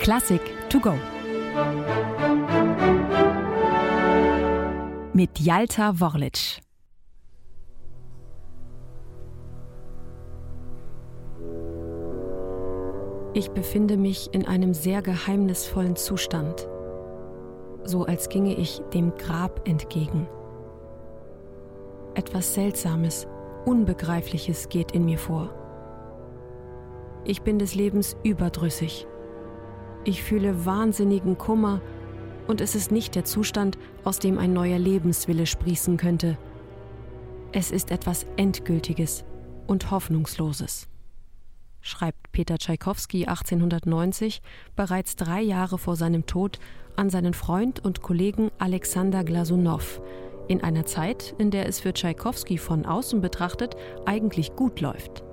Klassik to go. Mit Jalta Worlic. Ich befinde mich in einem sehr geheimnisvollen Zustand, so als ginge ich dem Grab entgegen. Etwas Seltsames, Unbegreifliches geht in mir vor. Ich bin des Lebens überdrüssig. Ich fühle wahnsinnigen Kummer und es ist nicht der Zustand, aus dem ein neuer Lebenswille sprießen könnte. Es ist etwas Endgültiges und Hoffnungsloses, schreibt Peter Tschaikowski 1890, bereits drei Jahre vor seinem Tod, an seinen Freund und Kollegen Alexander Glasunow, in einer Zeit, in der es für Tschaikowski von außen betrachtet eigentlich gut läuft.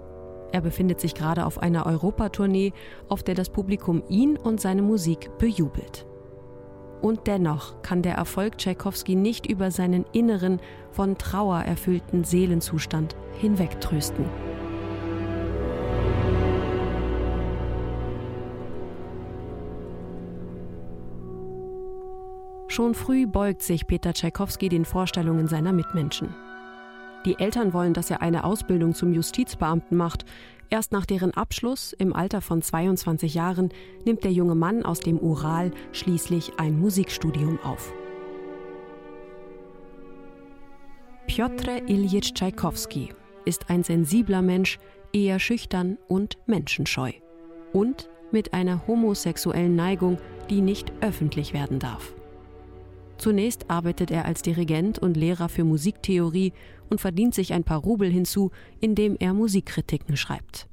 Er befindet sich gerade auf einer Europatournee, auf der das Publikum ihn und seine Musik bejubelt. Und dennoch kann der Erfolg Tschaikowski nicht über seinen inneren, von Trauer erfüllten Seelenzustand hinwegtrösten. Schon früh beugt sich Peter Tschaikowski den Vorstellungen seiner Mitmenschen. Die Eltern wollen, dass er eine Ausbildung zum Justizbeamten macht. Erst nach deren Abschluss, im Alter von 22 Jahren, nimmt der junge Mann aus dem Ural schließlich ein Musikstudium auf. Piotr Iljitsch Tschaikowski ist ein sensibler Mensch, eher schüchtern und menschenscheu. Und mit einer homosexuellen Neigung, die nicht öffentlich werden darf. Zunächst arbeitet er als Dirigent und Lehrer für Musiktheorie und verdient sich ein paar Rubel hinzu, indem er Musikkritiken schreibt.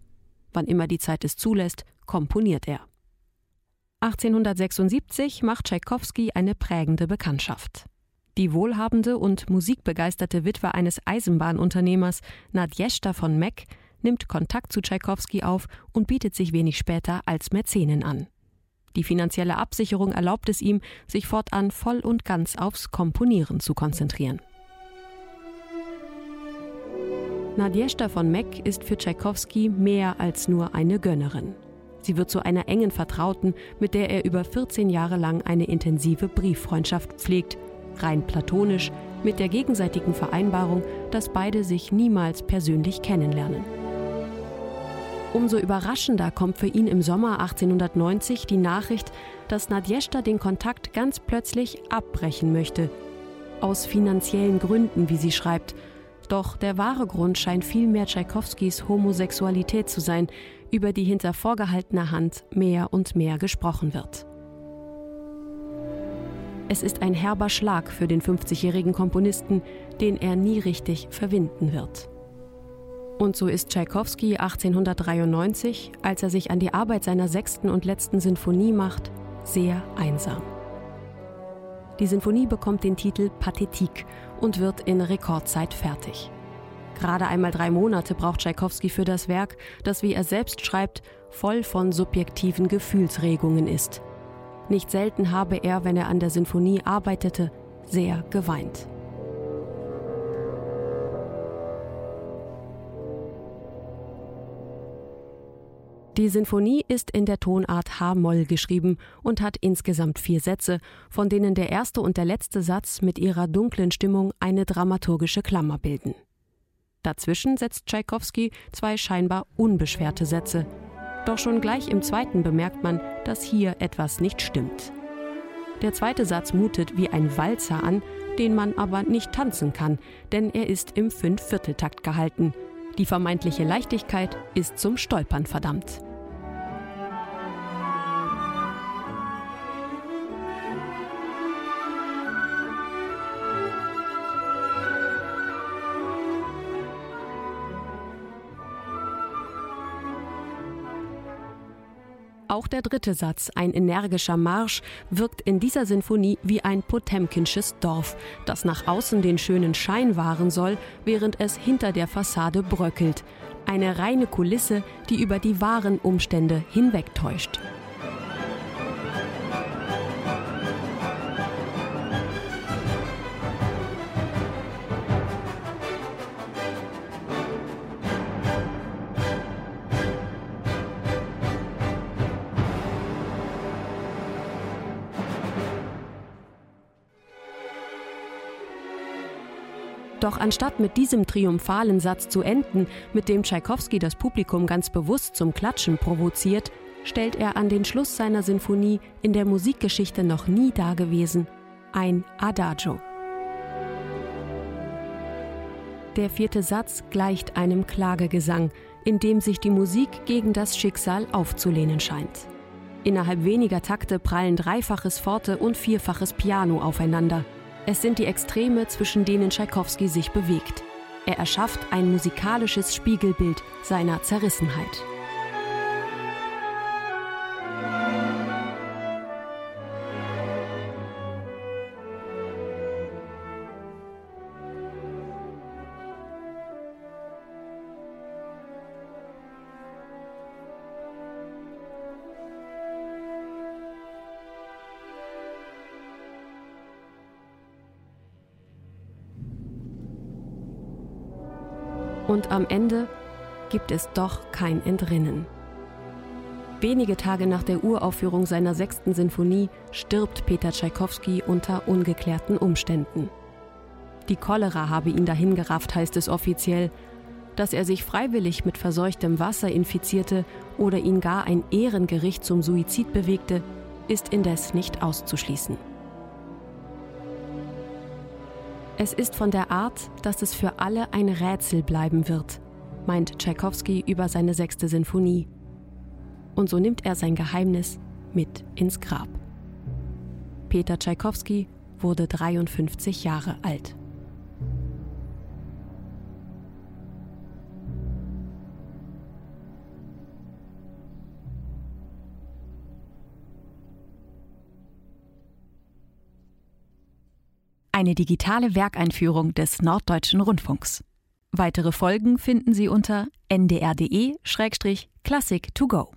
Wann immer die Zeit es zulässt, komponiert er. 1876 macht Tschaikowski eine prägende Bekanntschaft. Die wohlhabende und musikbegeisterte Witwe eines Eisenbahnunternehmers, Nadjeshta von Meck, nimmt Kontakt zu Tschaikowski auf und bietet sich wenig später als Mäzenin an. Die finanzielle Absicherung erlaubt es ihm, sich fortan voll und ganz aufs Komponieren zu konzentrieren. Nadjeshta von Meck ist für Tschaikowski mehr als nur eine Gönnerin. Sie wird zu einer engen Vertrauten, mit der er über 14 Jahre lang eine intensive Brieffreundschaft pflegt, rein platonisch, mit der gegenseitigen Vereinbarung, dass beide sich niemals persönlich kennenlernen. Umso überraschender kommt für ihn im Sommer 1890 die Nachricht, dass Nadjeshta den Kontakt ganz plötzlich abbrechen möchte. Aus finanziellen Gründen, wie sie schreibt. Doch der wahre Grund scheint vielmehr Tschaikowskis Homosexualität zu sein, über die hinter vorgehaltener Hand mehr und mehr gesprochen wird. Es ist ein herber Schlag für den 50-jährigen Komponisten, den er nie richtig verwinden wird. Und so ist Tschaikowski 1893, als er sich an die Arbeit seiner sechsten und letzten Sinfonie macht, sehr einsam. Die Sinfonie bekommt den Titel Pathetik und wird in Rekordzeit fertig. Gerade einmal drei Monate braucht Tschaikowski für das Werk, das, wie er selbst schreibt, voll von subjektiven Gefühlsregungen ist. Nicht selten habe er, wenn er an der Sinfonie arbeitete, sehr geweint. Die Sinfonie ist in der Tonart H-Moll geschrieben und hat insgesamt vier Sätze, von denen der erste und der letzte Satz mit ihrer dunklen Stimmung eine dramaturgische Klammer bilden. Dazwischen setzt Tschaikowski zwei scheinbar unbeschwerte Sätze. Doch schon gleich im zweiten bemerkt man, dass hier etwas nicht stimmt. Der zweite Satz mutet wie ein Walzer an, den man aber nicht tanzen kann, denn er ist im Fünfvierteltakt gehalten. Die vermeintliche Leichtigkeit ist zum Stolpern verdammt. Auch der dritte Satz, ein energischer Marsch, wirkt in dieser Sinfonie wie ein potemkinsches Dorf, das nach außen den schönen Schein wahren soll, während es hinter der Fassade bröckelt. Eine reine Kulisse, die über die wahren Umstände hinwegtäuscht. Doch anstatt mit diesem triumphalen Satz zu enden, mit dem Tschaikowski das Publikum ganz bewusst zum Klatschen provoziert, stellt er an den Schluss seiner Sinfonie in der Musikgeschichte noch nie dagewesen ein Adagio. Der vierte Satz gleicht einem Klagegesang, in dem sich die Musik gegen das Schicksal aufzulehnen scheint. Innerhalb weniger Takte prallen dreifaches Forte und vierfaches Piano aufeinander. Es sind die Extreme, zwischen denen Tschaikowski sich bewegt. Er erschafft ein musikalisches Spiegelbild seiner Zerrissenheit. Und am Ende gibt es doch kein Entrinnen. Wenige Tage nach der Uraufführung seiner sechsten Sinfonie stirbt Peter Tschaikowski unter ungeklärten Umständen. Die Cholera habe ihn dahingerafft, heißt es offiziell. Dass er sich freiwillig mit verseuchtem Wasser infizierte oder ihn gar ein Ehrengericht zum Suizid bewegte, ist indes nicht auszuschließen. Es ist von der Art, dass es für alle ein Rätsel bleiben wird, meint Tschaikowski über seine sechste Sinfonie. Und so nimmt er sein Geheimnis mit ins Grab. Peter Tschaikowski wurde 53 Jahre alt. Eine digitale Werkeinführung des Norddeutschen Rundfunks. Weitere Folgen finden Sie unter ndr.de-classic to go.